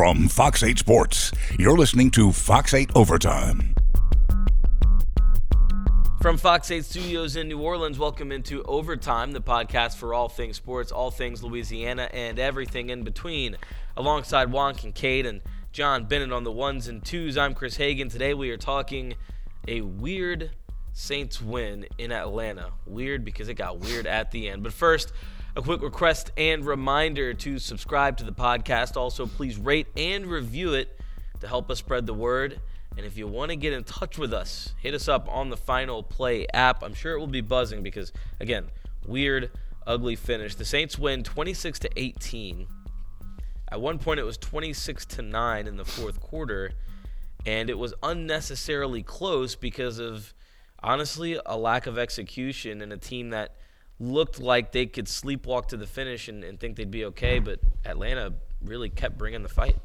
From Fox 8 Sports, you're listening to Fox 8 Overtime. From Fox 8 Studios in New Orleans, welcome into Overtime, the podcast for all things sports, all things Louisiana, and everything in between. Alongside Juan Kincaid and John Bennett on the ones and twos, I'm Chris Hagan. Today we are talking a weird Saints win in Atlanta. Weird because it got weird at the end. But first, a quick request and reminder to subscribe to the podcast. Also, please rate and review it to help us spread the word. And if you want to get in touch with us, hit us up on the Final Play app. I'm sure it will be buzzing because, again, weird, ugly finish. The Saints win 26 to 18. At one point, it was 26 to 9 in the fourth quarter, and it was unnecessarily close because of, honestly, a lack of execution and a team that looked like they could sleepwalk to the finish and, and think they'd be okay, but Atlanta really kept bringing the fight.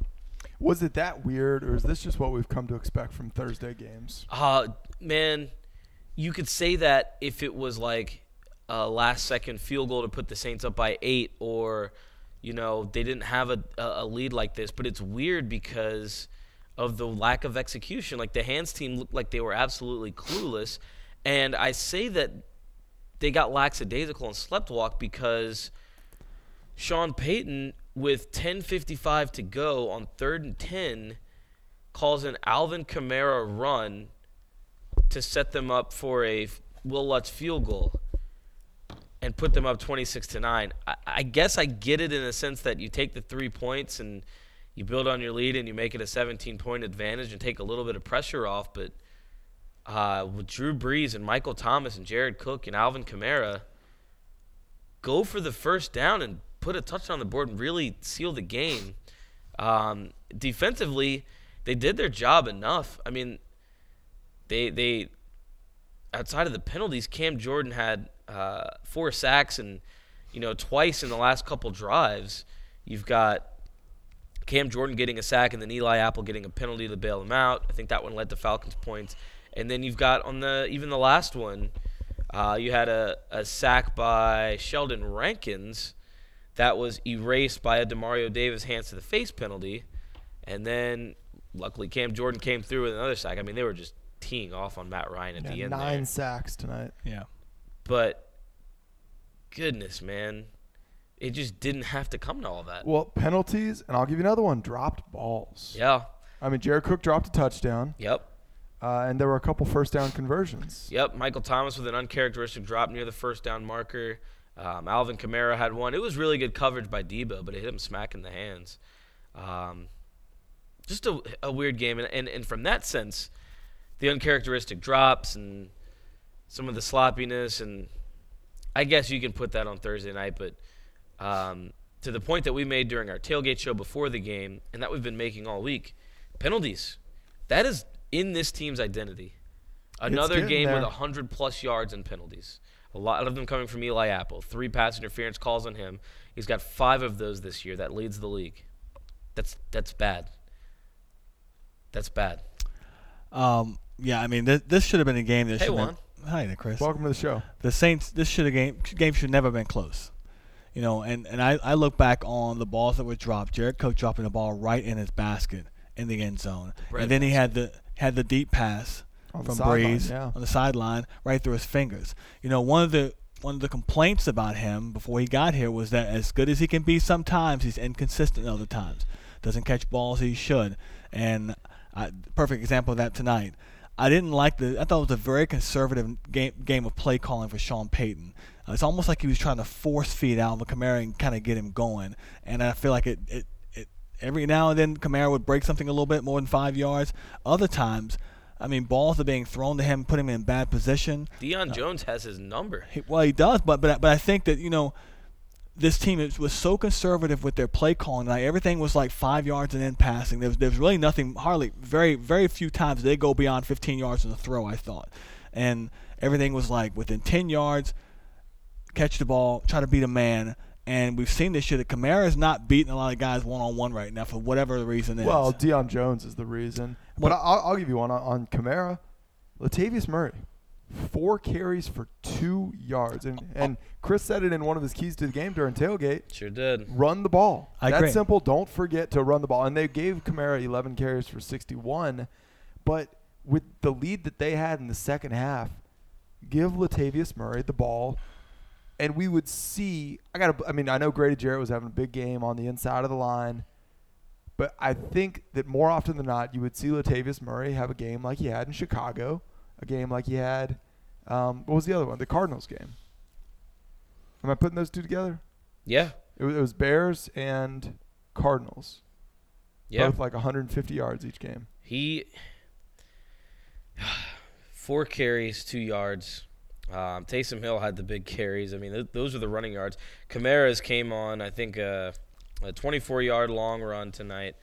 Was it that weird, or is this just what we've come to expect from Thursday games? Uh, man, you could say that if it was like a last second field goal to put the Saints up by eight, or, you know, they didn't have a, a lead like this. But it's weird because of the lack of execution. Like the hands team looked like they were absolutely clueless. And I say that they got lackadaisical and slept walk because Sean Payton, with 10:55 to go on third and 10, calls an Alvin Kamara run to set them up for a Wil Lutz field goal and put them up 26 to 9. I, I guess I get it in a sense that you take the three points and you build on your lead and you make it a 17 point advantage and take a little bit of pressure off, but – uh, with Drew Brees and Michael Thomas and Jared Cook and Alvin Kamara, go for the first down and put a touch on the board and really seal the game. Um, defensively, they did their job enough. I mean, they they outside of the penalties, Cam Jordan had uh, four sacks and you know twice in the last couple drives. You've got Cam Jordan getting a sack and then Eli Apple getting a penalty to bail him out. I think that one led to Falcons points. And then you've got on the even the last one, uh, you had a, a sack by Sheldon Rankins that was erased by a Demario Davis hands to the face penalty, and then luckily Cam Jordan came through with another sack. I mean, they were just teeing off on Matt Ryan at yeah, the end. Nine there. sacks tonight. Yeah, but goodness, man, it just didn't have to come to all that. Well, penalties, and I'll give you another one: dropped balls. Yeah. I mean, Jared Cook dropped a touchdown. Yep. Uh, and there were a couple first down conversions. Yep, Michael Thomas with an uncharacteristic drop near the first down marker. Um, Alvin Kamara had one. It was really good coverage by Deebo, but it hit him smack in the hands. Um, just a, a, weird game, and, and and from that sense, the uncharacteristic drops and some of the sloppiness, and I guess you can put that on Thursday night, but um, to the point that we made during our tailgate show before the game, and that we've been making all week, penalties. That is in this team's identity. Another game there. with 100 plus yards and penalties. A lot of them coming from Eli Apple. Three pass interference calls on him. He's got five of those this year. That leads the league. That's that's bad. That's bad. Um, yeah, I mean, this, this should have been a game that hey, should Juan. Been, hi, there, Chris. Welcome to the show. The Saints. This should have game game should never have been close. You know, and, and I, I look back on the balls that were dropped. Jared Cook dropping the ball right in his basket in the end zone, Red and then he had the had the deep pass On from Brees yeah. on the sideline right through his fingers. You know, one of the one of the complaints about him before he got here was that as good as he can be sometimes, he's inconsistent other times. Doesn't catch balls he should. And I, perfect example of that tonight. I didn't like the. I thought it was a very conservative game game of play calling for Sean Payton. Uh, it's almost like he was trying to force feed Alvin Kamara and kind of get him going. And I feel like it, it every now and then Kamara would break something a little bit more than five yards. Other times, I mean, balls are being thrown to him, put him in bad position. Deion uh, Jones has his number. He, well, he does, but but but I think that you know, this team is, was so conservative with their play calling. Like everything was like five yards and then passing. There was there was really nothing, hardly very very few times they go beyond 15 yards in the throw. I thought, and everything was like within 10 yards, catch the ball, try to beat a man. And we've seen this shit. That Kamara's not beating a lot of guys one on one right now for whatever the reason is. Well, Deion Jones is the reason. But Well- I'll, I'll give you one on, on Kamara. Latavius Murray. four carries for two yards. And and Chris said it in one of his keys to the game during tailgate. Sure did. Run the ball. I That's agree. simple. Don't forget to run the ball. And they gave Kamara 11 carries for 61, but with the lead that they had in the second half, give Latavius Murray the ball, and we would see. I got. I mean, I know Grady Jarrett was having a big game on the inside of the line. But I think that more often than not, you would see Latavius Murray have a game like he had in Chicago, a game like he had. Um, what was the other one? The Cardinals game. Am I putting those two together? Yeah. It was, it was Bears and Cardinals. Yeah. Both like 150 yards each game. He four carries, two yards. Um, Taysom Hill had the big carries. I mean, th- those are the running yards. Kamara's came on, I think, uh, a 24-yard long run tonight,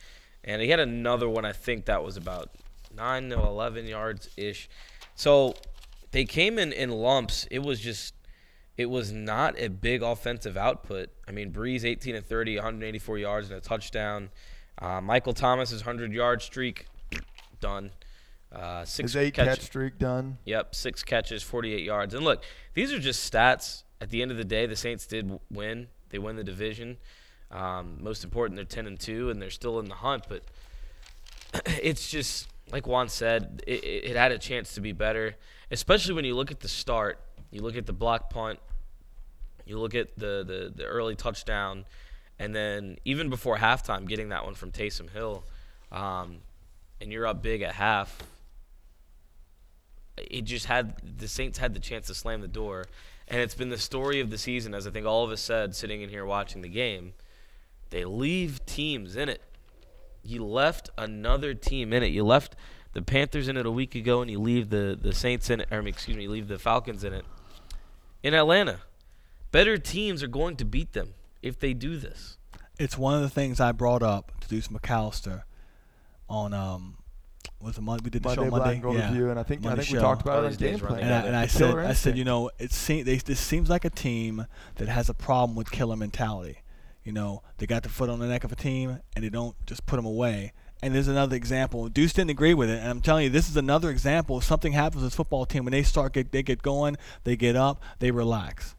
and he had another one. I think that was about nine to 11 yards ish. So they came in in lumps. It was just, it was not a big offensive output. I mean, Brees 18 and 30, 184 yards and a touchdown. Uh, Michael Thomas's 100-yard streak done. Uh, six His eight catch, catch streak done. Yep, six catches, 48 yards. And look, these are just stats. At the end of the day, the Saints did win. They win the division. Um, most important, they're 10 and two, and they're still in the hunt. But it's just like Juan said, it, it had a chance to be better, especially when you look at the start. You look at the block punt. You look at the the, the early touchdown, and then even before halftime, getting that one from Taysom Hill, um, and you're up big at half it just had the Saints had the chance to slam the door, and it's been the story of the season, as I think all of us said sitting in here watching the game. They leave teams in it. You left another team in it. You left the Panthers in it a week ago, and you leave the the Saints in it. Or excuse me, you leave the Falcons in it. In Atlanta, better teams are going to beat them if they do this. It's one of the things I brought up to Deuce McAllister on um was it month we did the Monday show Monday and Gold yeah. Review, and I think I Monday think we talked about All it oh, on these game running plan. And I, and I said, killer I said, you know, it seems they, this seems like a team that has a problem with killer mentality. You know, they got the foot on the neck of a team and they don't just put them away. And there's another example. Deuce didn't agree with it, and I'm telling you, this is another example. If something happens with this football team when they start get they get going, they get up, they relax,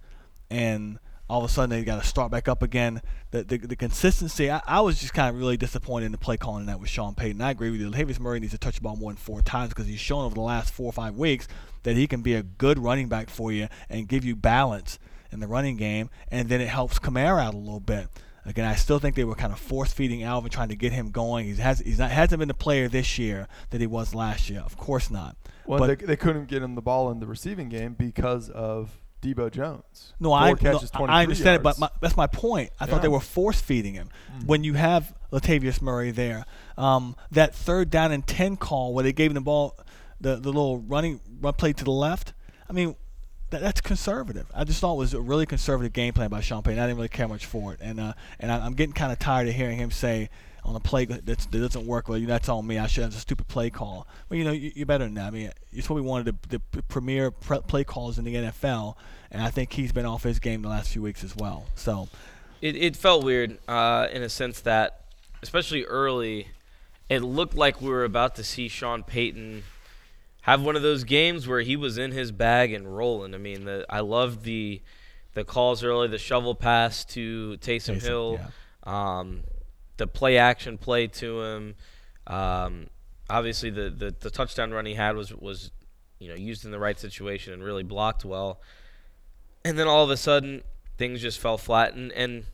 and all of a sudden they got to start back up again. The the, the consistency. I, I was just kind of really disappointed in the play calling that with Sean Payton. I agree with you. Latavius Murray needs to touch the ball more than four times because he's shown over the last four or five weeks that he can be a good running back for you and give you balance in the running game, and then it helps Kamara out a little bit. Again, I still think they were kind of force feeding Alvin, trying to get him going. He has he's not hasn't been the player this year that he was last year. Of course not. Well, but they, they couldn't get him the ball in the receiving game because of Debo Jones. No, Four I, no, I 23 understand it, but my, that's my point. I thought they were force feeding him. When you have Latavius Murray there, um, that third down and ten call where they gave him the ball, the the little running run play to the left. I mean, that, that's conservative. I just thought it was a really conservative game plan by Sean Payton. I didn't really care much for it, and uh, and I, I'm getting kind of tired of hearing him say on a play that that doesn't work well. You that's on me. I should have a stupid play call. Well, you know, you, you're better than that. I mean, it's what we wanted the, the premier pre- play calls in the NFL, and I think he's been off his game the last few weeks as well. So, It, it felt weird uh, in a sense that, especially early, it looked like we were about to see Sean Payton have one of those games where he was in his bag and rolling. I mean, the, I loved the the calls early, the shovel pass to Taysom, Taysom, Hill, um, the play action play to him. Um, obviously, the, the the touchdown run he had was was you know used in the right situation and really blocked well. And then all of a sudden, things just fell flat. And, and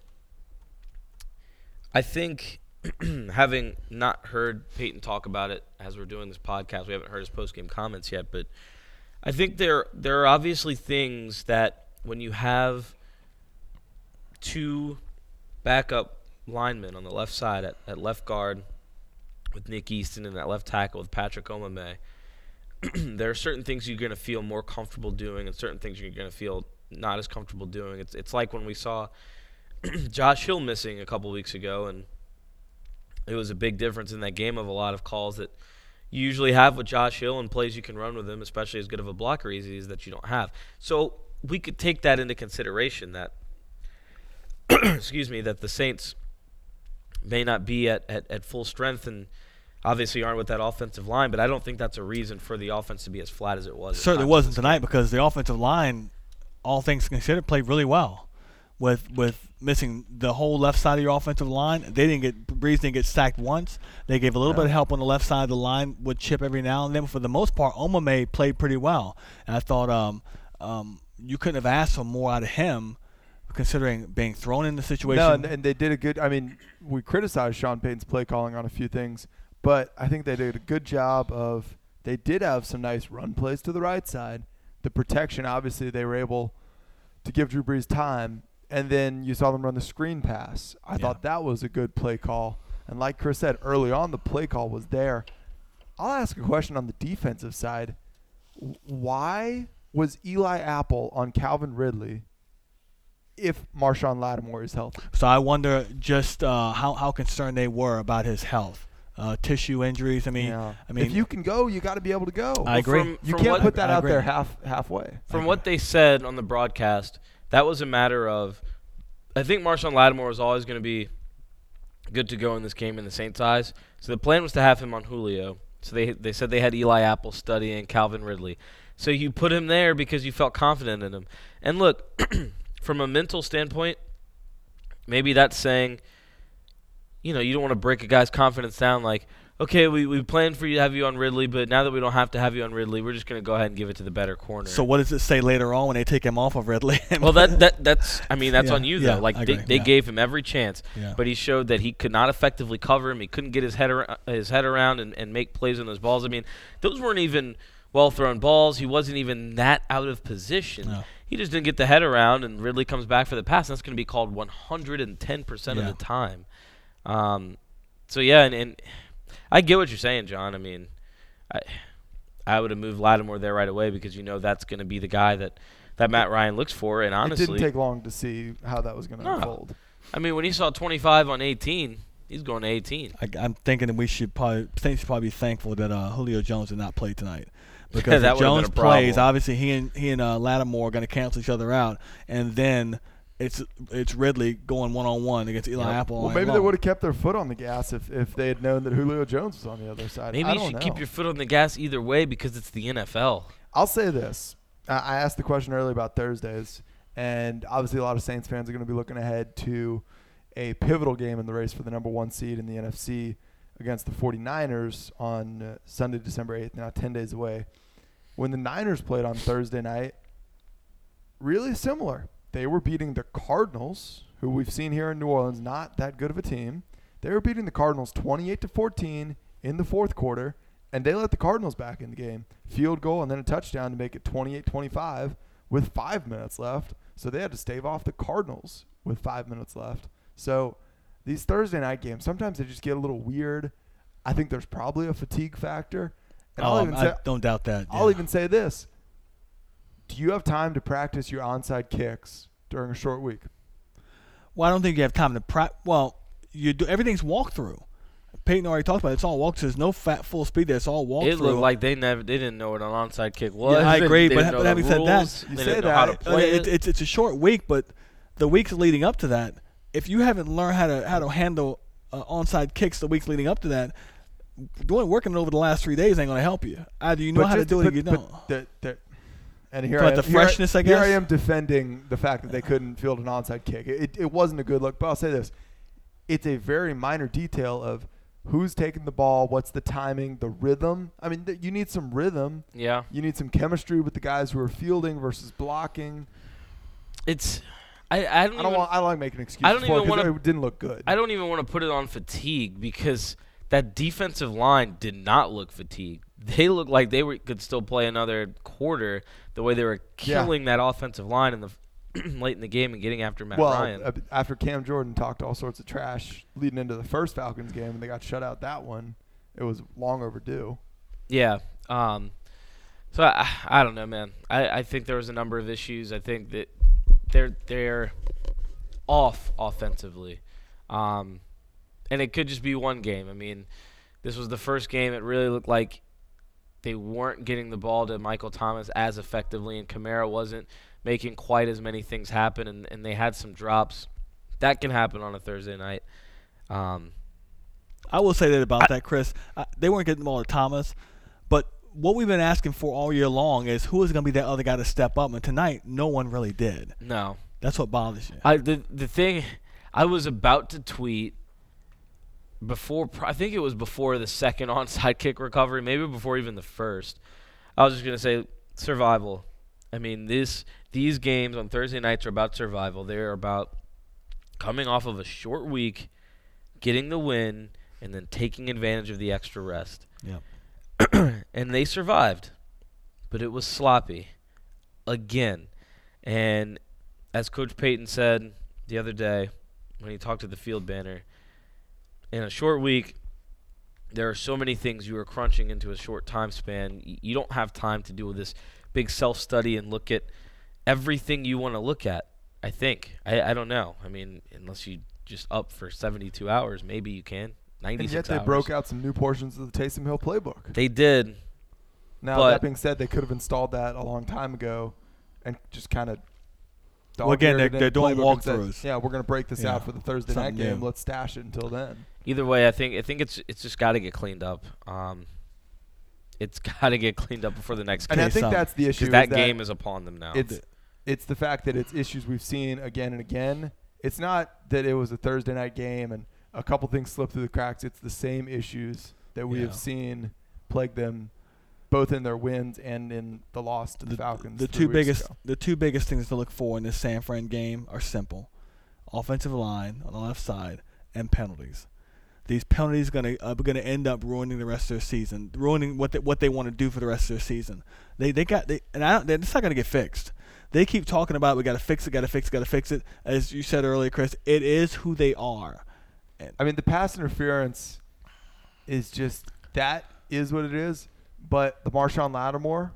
I think having not heard Payton talk about it as we're doing this podcast, we haven't heard his post game comments yet, but I think there there are obviously things that when you have two backup linemen on the left side at, at left guard with Nick Easton and that left tackle with Patrick Omameh, there are certain things you're going to feel more comfortable doing and certain things you're going to feel not as comfortable doing. It's it's like when we saw Josh Hill missing a couple weeks ago, and it was a big difference in that game of a lot of calls that you usually have with Josh Hill and plays you can run with him, especially as good of a blocker as he is that you don't have. So we could take that into consideration that excuse me that the Saints may not be at, at, at full strength and obviously aren't with that offensive line, but I don't think that's a reason for the offense to be as flat as it was. certainly wasn't tonight because the offensive line, all things considered, played really well. With with missing the whole left side of your offensive line, they didn't get Brees didn't get sacked once. They gave a little bit of help on the left side of the line with Chip every now and then. But for the most part, Omameh played pretty well, and I thought um, um, you couldn't have asked for more out of him, considering being thrown in the situation. No, and, and they did a good. I mean, we criticized Sean Payton's play calling on a few things, but I think they did a good job of. They did have some nice run plays to the right side. The protection, obviously, they were able to give Drew Brees time, and then you saw them run the screen pass. I Yeah. thought that was a good play call. And like Chris said early on, the play call was there. I'll ask a question on the defensive side. Why was Eli Apple on Calvin Ridley if Marshon Lattimore is healthy? So I wonder just uh, how how concerned they were about his health, uh, tissue injuries. I mean, Yeah. I mean, if you can go, you got to be able to go. I agree. From, you from can't what, put that out there half halfway. From what they said on the broadcast, that was a matter of. I think Marshon Lattimore was always going to be good to go in this game in the Saints' eyes. So the plan was to have him on Julio. So they they said they had Eli Apple studying Calvin Ridley. So you put him there because you felt confident in him. And look, from a mental standpoint, maybe that's saying, you know, you don't want to break a guy's confidence down. Like, okay, we we planned for you to have you on Ridley, but now that we don't have to have you on Ridley, we're just going to go ahead and give it to the better corner. so what does it say later on when they take him off of Ridley? Well, that, that that's I mean that's Yeah, on you yeah, though. Like I they, agree, they yeah. gave him every chance, Yeah. but he showed that he could not effectively cover him. He couldn't get his head ar- his head around and, and make plays on those balls. I mean, those weren't even well thrown balls. He wasn't even that out of position. No. He just didn't get the head around, and Ridley comes back for the pass. And that's going to be called 110 percent Yeah. of the time. Um, so yeah, and, and I get what you're saying, John. I mean, I I would have moved Lattimore there right away because you know that's going to be the guy that that Matt Ryan looks for. And honestly, it didn't take long to see how that was going to No. unfold. I mean, when he saw 25 on 18, he's going to 18. I, I'm thinking that we should probably Saints should probably be thankful that uh, Julio Jones did not play tonight. Because if Jones plays, obviously he and he and uh, Lattimore are going to cancel each other out, and then it's it's Ridley going one on one against Eli Yep. Apple. Well, night maybe they would have kept their foot on the gas if, if they had known that Julio Jones was on the other side. Maybe I you don't should know. keep your foot on the gas either way because it's the NFL. I'll say this. I I asked the question earlier about Thursdays, and obviously a lot of Saints fans are going to be looking ahead to a pivotal game in the race for the number one seed in the NFC against the 49ers on uh, Sunday, December 8th, now 10 days away. When the Niners played on Thursday night, really similar. They were beating the Cardinals, who we've seen here in New Orleans, not that good of a team. They were beating the Cardinals 28 to 14 in the fourth quarter, and they let the Cardinals back in the game. Field goal and then a touchdown to make it 28-25 with 5 minutes left. So they had to stave off the Cardinals with 5 minutes left. So these Thursday night games, sometimes they just get a little weird. I think there's probably a fatigue factor. And I'll Um, even I say don't doubt that. I'll yeah. even say this. Do you have time to practice your onside kicks during a short week? Well, I don't think you have time to practice. Well, you do everything's walkthrough. Payton already talked about it. It's all walk. There's no fat full speed there. It's all walkthrough. It looked like they never they didn't know what an onside kick was. I agree, but- know but the having said that- rules. You they say didn't know how to that, I mean, it, it. it's it's a short week, but the weeks leading up to that, if you haven't learned how to how to handle uh, onside kicks the weeks leading up to that, doing working over the last three days ain't going to help you. Either you know how to do it, but, or you don't. the- the- and here But I am, the here I- freshness, I Here I am defending the fact that they couldn't field an onside kick. It, it wasn't a good look, but I'll say this: it's a very minor detail of who's taking the ball, what's the timing, the rhythm. I mean, th- you need some rhythm. yeah, You need some chemistry with the guys who are fielding versus blocking. it's I I don't, I don't even, want. I like making excuses I don't for it wanna- it didn't look good. I don't even want to put it on fatigue because that defensive line did not look fatigued. They looked like they were could still play another quarter the way they were Yeah. killing that offensive line in the late in the game and getting after Matt well, Ryan. uh, after Cam Jordan talked all sorts of trash leading into the first Falcons game, and they got shut out that one, it was long overdue. Yeah. Um, so I, I don't know, man. I, I think there was a number of issues. I think that they're they're off offensively, um, and it could just be one game. I mean, this was the first game. It really looked like they weren't getting the ball to Michael Thomas as effectively, and Kamara wasn't making quite as many things happen, and, and they had some drops. That can happen on a Thursday night. Um, I will say that about that, Chris. Uh, they weren't getting the ball to Thomas, but what we've been asking for all year long is who is going to be that other guy to step up, and tonight no one really did. No. That's what bothers you. I the the thing I was about to tweet before I think it was before the second onside kick recovery, maybe before even the first. I was just gonna say survival. I mean this these games on Thursday nights are about survival. They're about coming off of a short week, getting the win, and then taking advantage of the extra rest. Yeah. and they survived, but it was sloppy again. And as Coach Payton said the other day when he talked to the field banner, in a short week, there are so many things you are crunching into a short time span. You don't have time to do this big self study and look at everything you want to look at. I think. I, I don't know. I mean, unless you just up for 72 hours, maybe you can. 96 And yet they hours. broke out some new portions of the Taysom Hill playbook. They did. Now But- that being said, they could have installed that a long time ago, and just kind of. Well, again, they're- they're doing walkthroughs. Yeah, we're going to break this Yeah, out for the Thursday night game. new. Let's stash it until then. Either way, I think I think it's it's just got to get cleaned up. Um, it's got to get cleaned up before the next And game. I think some. that's the issue. Because is that game is upon them now. it's it's the fact that it's issues we've seen again and again. It's not that it was a Thursday night game and a couple things slip through the cracks. It's the same issues that we Yeah. have seen plague them, both in their wins and in the loss to the, Falcons. The two biggest ago. the two biggest things to look for in this San Fran game are simple: offensive line on the left side and penalties. These penalties gonna are gonna end up ruining the rest of their season, ruining what they, what they want to do for the rest of their season. They they got they and I don't, it's not gonna get fixed. They keep talking about we got to fix it, got to fix it, got to fix it. As you said earlier, Chris, it is who they are. I mean, the pass interference is just that is what it is. But the Marshon Lattimore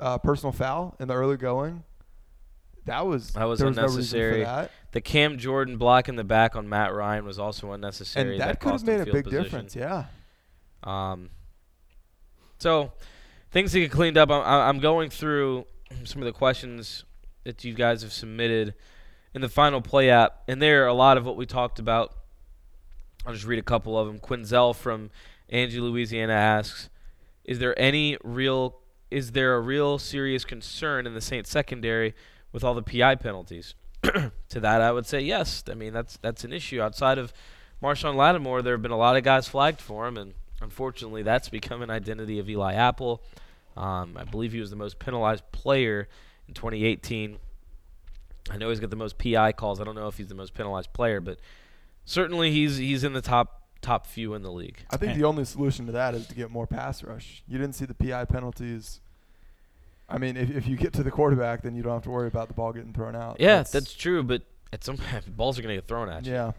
uh, personal foul in the early going, that was That was there was unnecessary. No for that. the Cam Jordan block in the back on Matt Ryan was also unnecessary. and that, could have made a big position. difference. Yeah. Um, so things to get cleaned up. I'm, I'm going through some of the questions that you guys have submitted in the final play app, and there are a lot of what we talked about. I'll just read a couple of them. Quinzel from Angie, Louisiana asks, "Is there any real? Is there a real serious concern in the Saints secondary with all the PI penalties?" to that, I would say yes. I mean, that's that's an issue outside of Marshon Lattimore. There have been a lot of guys flagged for him, and unfortunately, that's become an identity of Eli Apple. Um, I believe he was the most penalized player in 2018. I know he's got the most PI calls. I don't know if he's the most penalized player, but certainly he's he's in the top top few in the league. I think And- the only solution to that is to get more pass rush. You didn't see the PI penalties. I mean, if, if you get to the quarterback, then you don't have to worry about the ball getting thrown out. Yeah, that's, true, but at some point, balls are going to get thrown at you. yeah.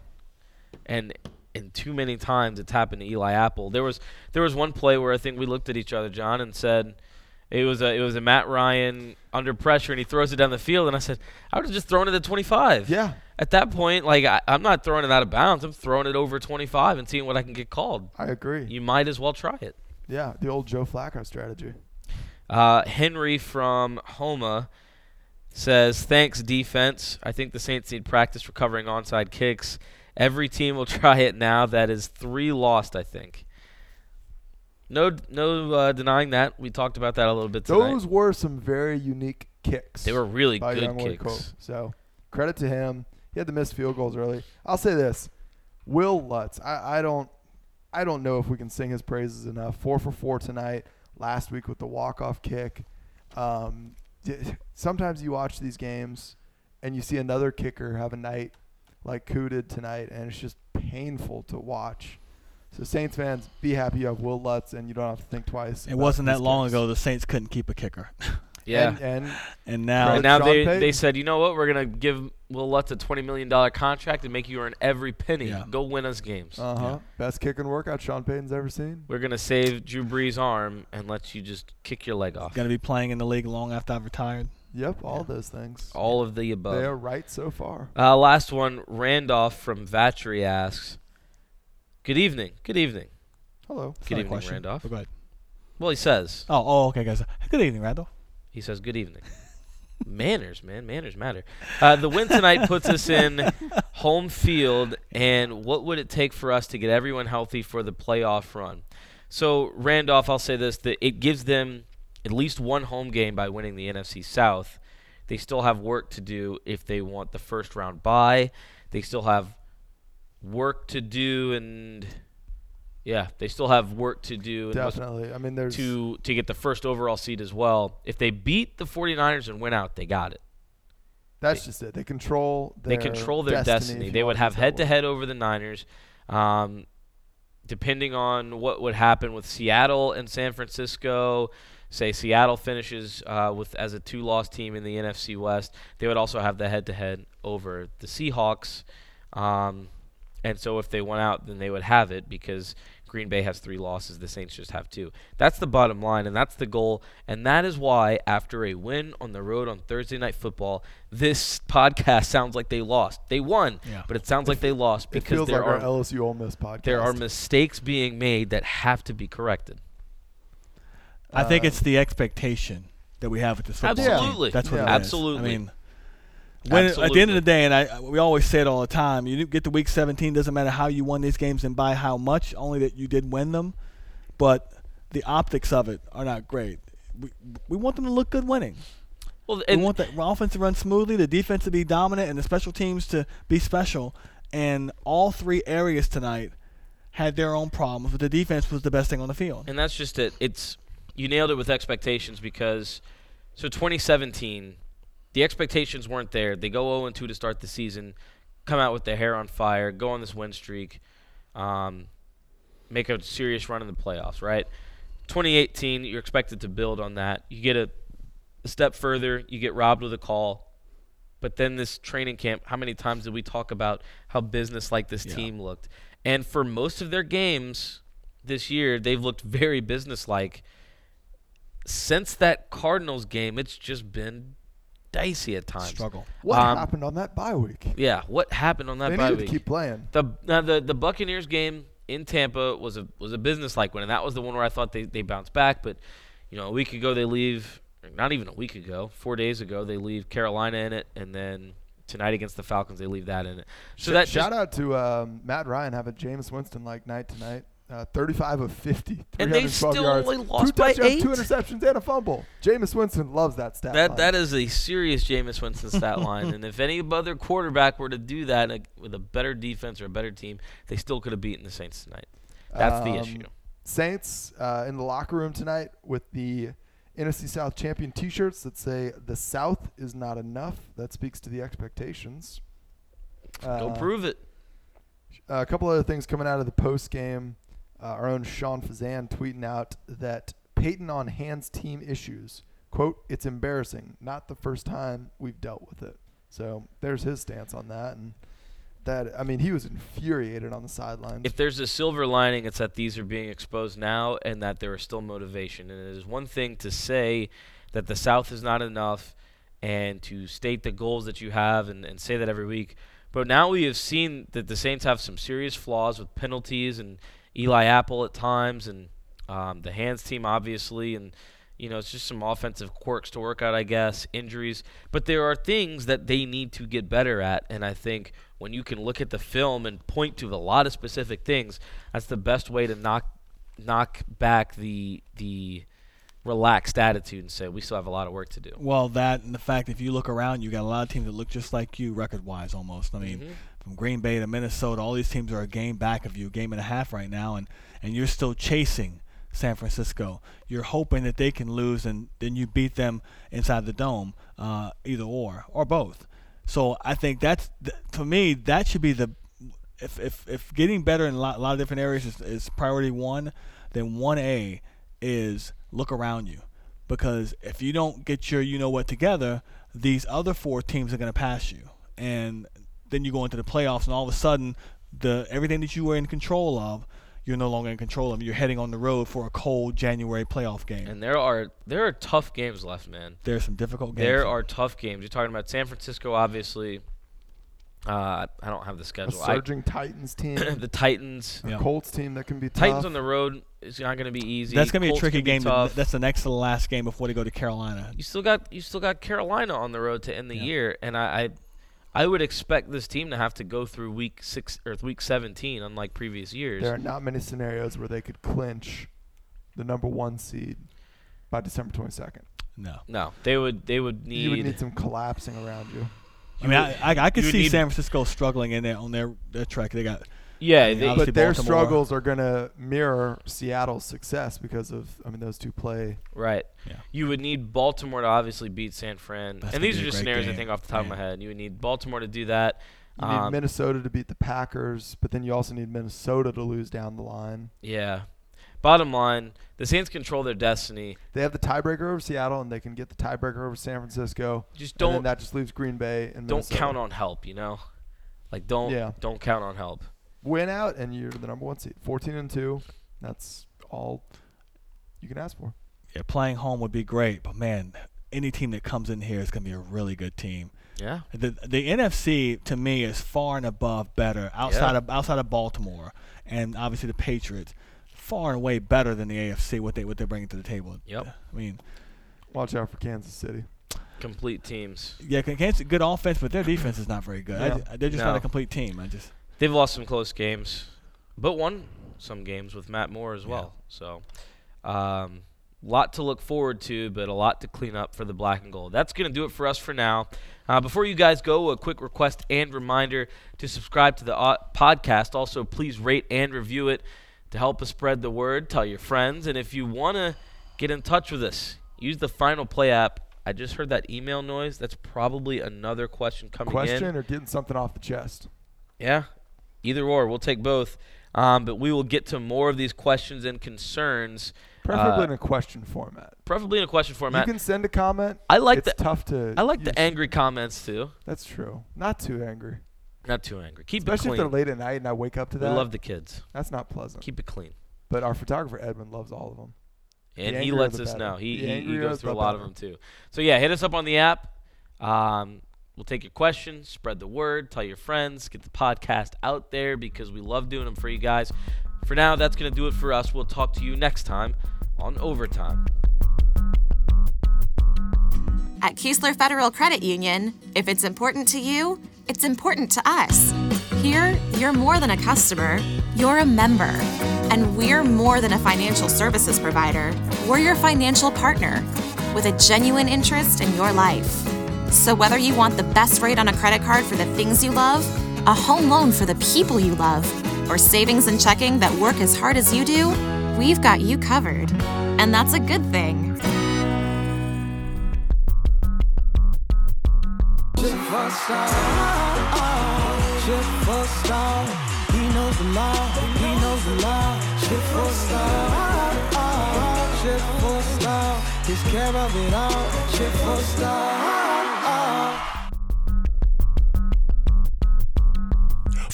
and and too many times it's happened to Eli Apple. There was there was one play where I think we looked at each other, John, and said it was a it was a Matt Ryan under pressure, and he throws it down the field, and I said I would have just thrown it at 25. Yeah. At that point, like I, I'm not throwing it out of bounds. I'm throwing it over 25 and seeing what I can get called. I agree. You might as well try it. yeah, the old Joe Flacco strategy. Uh, Henry from Houma says, "Thanks defense. I think the Saints need practice recovering onside kicks. Every team will try it now. That is three lost, I think. No, no uh, denying that. We talked about that a little bit tonight. Those were some very unique kicks. they were really good kicks. Cole. So credit to him. He had the missed field goals early. I'll say this: Wil Lutz. I, I don't. I don't know if we can sing his praises enough. Four for four tonight. Last week with the walk off kick. Um, sometimes you watch these games and you see another kicker have a night like Koo did tonight, and it's just painful to watch. So Saints fans, be happy you have Wil Lutz, and you don't have to think twice. It wasn't that long ago the Saints couldn't keep a kicker, Yeah. And, and and now and now Sean they, Payton. they said, you know what? We're gonna give Wil Lutz a twenty million dollar contract and make you earn every penny. Yeah. Go win us games. uh huh, Yeah. best kicking workout Sean Payton's ever seen. We're gonna save Drew Brees' arm and let you just kick your leg off. going to be playing in the league long after I've retired. Yep, all Yeah. those things. All of the above. They are right so far. Uh, last one, Randolph from Vacherie asks, "Good evening. Good evening. Hello. It's Good evening, question, Randolph. but Go ahead. Well, he says. Oh, oh, okay, guys. Good evening, Randall. He says good evening. manners, man, manners matter. Uh, the win tonight puts us in home field, and what would it take for us to get everyone healthy for the playoff run? So Randolph, I'll say this: that it gives them at least one home game by winning the NFC South. They still have work to do if they want the first round bye. They still have work to do, and yeah, they still have work to do. Definitely. I mean, there's to to get the first overall seed as well. If they beat the 49ers and win out, they got it. that's just it. They control. Their they control their destiny. destiny. They would have head to head over the Niners. Um, depending on what would happen with Seattle and San Francisco, say Seattle finishes uh, with as a two-loss team in the NFC West, they would also have the head-to-head over the Seahawks. Um, and so if they went out, then they would have it because Green Bay has three losses. The Saints just have two. That's the bottom line, and that's the goal. And that is why, after a win on the road on Thursday Night Football, this podcast sounds like they lost. They won, Yeah. but it sounds like they lost It because feels there like our are LSU Ole Miss podcast. there are mistakes being made that have to be corrected. I think Uh, it's the expectation that we have with this football Absolutely. team. That's what Yeah. it is. Absolutely. I mean, when at the end of the day, and I we always say it all the time, you get to week 17, doesn't matter how you won these games and by how much, only that you did win them. But the optics of it are not great. We, we want them to look good winning. Well, we want the offense to run smoothly, the defense to be dominant, and the special teams to be special. And all three areas tonight had their own problems, but the defense was the best thing on the field. And that's just it. It's you nailed it with expectations because so 2017, the expectations weren't there. They go 0 2 to start the season, come out with their hair on fire, go on this win streak, um, make a serious run in the playoffs. Right? 2018, you're expected to build on that. You get a, a step further, you get robbed with a call. But then this training camp, how many times did we talk about how business like this Yeah. team looked? And for most of their games this year, they've looked very business like. Since that Cardinals game, it's just been dicey at times. Struggle. What Um, happened on that bye week? Yeah, what happened on that they bye needed week? to keep playing. The now the the Buccaneers game in Tampa was a was a business like one, and that was the one where I thought they they bounced back. But you know, a week ago they leave, not even a week ago, four days ago they leave Carolina in it, and then tonight against the Falcons they leave that in it. So Sh- that shout out to um, Matt Ryan having Jameis Winston like night tonight. Uh, 35 of 50, And they still yards, only lost two by touchdowns, two interceptions, and a fumble. Jameis Winston loves that stat. that line. that is a serious Jameis Winston stat line, and if any other quarterback were to do that uh, with a better defense or a better team, they still could have beaten the Saints tonight. That's the Um, issue. Saints uh, in the locker room tonight with the NFC South champion T-shirts that say "The South is not enough." That speaks to the expectations. Go Uh, prove it. A couple other things coming out of the post game. Uh, our own Sean Fazende tweeting out that Payton on hands team issues. "Quote: It's embarrassing. Not the first time we've dealt with it." So there's his stance on that, and that I mean he was infuriated on the sidelines. If there's a silver lining, it's that these are being exposed now and that there is still motivation. And it is one thing to say that the South is not enough and to state the goals that you have and, and say that every week. But now we have seen that the Saints have some serious flaws with penalties and Eli Apple at times and um, the hands team, obviously. And, you know, it's just some offensive quirks to work out, I guess, injuries. But there are things that they need to get better at. And I think when you can look at the film and point to a lot of specific things, that's the best way to knock knock back the the relaxed attitude and say we still have a lot of work to do. Well, that and the fact if you look around, you got a lot of teams that look just like you record-wise, almost. I mean, Mhm. From Green Bay to Minnesota, all these teams are a game back of you, game and a half right now, and and you're still chasing San Francisco. You're hoping that they can lose, and then you beat them inside the dome, uh, either or or both. So I think that's th- for me that should be the if if, if getting better in a lot, a lot of different areas is, is priority one, then one A is look around you because if you don't get your you know what together, these other four teams are going to pass you, and then you go into the playoffs, and all of a sudden, the everything that you were in control of, you're no longer in control of. You're heading on the road for a cold January playoff game. And there are there are tough games left, man. There are some difficult games. There are tough games. You're talking about San Francisco, obviously. Uh, I don't have the A schedule. I, surging Titans team, the Titans. a Yeah. Colts team that can be tough. Titans on the road is not going to be easy. That's gonna be a tricky game. to- that's the next to the last game before they go to Carolina. you still got you still got Carolina on the road to end the Yeah. year, and I, I I would expect this team to have to go through week six or week 17, unlike previous years. There are not many scenarios where they could clinch the number one seed by December 22nd. No. no, they would they would need, you would need some collapsing around you. I mean, I, I, I could see San Francisco struggling in there on their, their track. They got yeah. Yeah, They, But their Baltimore. struggles are going to mirror Seattle's success because of, I mean, those two play. right. Yeah. You would need Baltimore to obviously beat San Fran, That's and these are just great scenarios I think off the top of my head. You would need Baltimore to do that. You need Um, Minnesota to beat the Packers, but then you also need Minnesota to lose down the line. Yeah. Bottom line, the Saints control their destiny. They have the tiebreaker over Seattle, and they can get the tiebreaker over San Francisco. Just and then don't that just leaves Green Bay and don't count on help. You know, like don't Yeah. don't count on help. Win out, and you're the number one seed. 14 and two. That's all you can ask for. yeah, playing home would be great, but man, any team that comes in here is going to be a really good team. Yeah. The the NFC to me is far and above better outside Yeah. of outside of Baltimore and obviously the Patriots, far and away better than the AFC. What they what they're bringing to the table. Yep. I mean, Watch out for Kansas City. Complete teams. yeah, Kansas good offense, but their defense is not very good. Yeah. ju- they're just not a complete team. I just They've lost some close games, but won some games with Matt Moore as Yeah. well. So, um, lot to look forward to, but a lot to clean up for the black and gold. That's going to do it for us for now. Uh, before you guys go, a quick request and reminder to subscribe to the uh, podcast. Also, please rate and review it to help us spread the word. Tell your friends, and if you want to get in touch with us, use the Final Play app. I just heard that email noise. That's probably another question coming in. Question or getting something off the chest? Yeah, either or. We'll take both. Um, but we will get to more of these questions and concerns, Preferably Uh, in a question format. preferably in a question format. You can send a comment. I like it's the tough to. I like the angry comments too. That's true. Not too angry. Not too angry. Keep Especially it if they're late at night and I wake up to that. We that. love the kids. That's not pleasant. Keep it clean. But our photographer Edmund loves all of them. And The he lets us better. know. He, he, he goes through a lot of them too. So yeah, hit us up on the app. Um, we'll take your questions, spread the word, tell your friends, get the podcast out there because we love doing them for you guys. For now, that's gonna do it for us. We'll talk to you next time on overtime. At Keesler Federal Credit Union, if it's important to you, it's important to us. Here, you're more than a customer, you're a member. And we're more than a financial services provider, we're your financial partner with a genuine interest in your life. So, whether you want the best rate on a credit card for the things you love, a home loan for the people you love, or savings and checking that work as hard as you do, we've got you covered. And that's a good thing. Care of it all. Chip for star.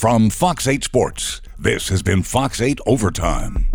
From Fox 8 Sports, this has been Fox 8 Overtime.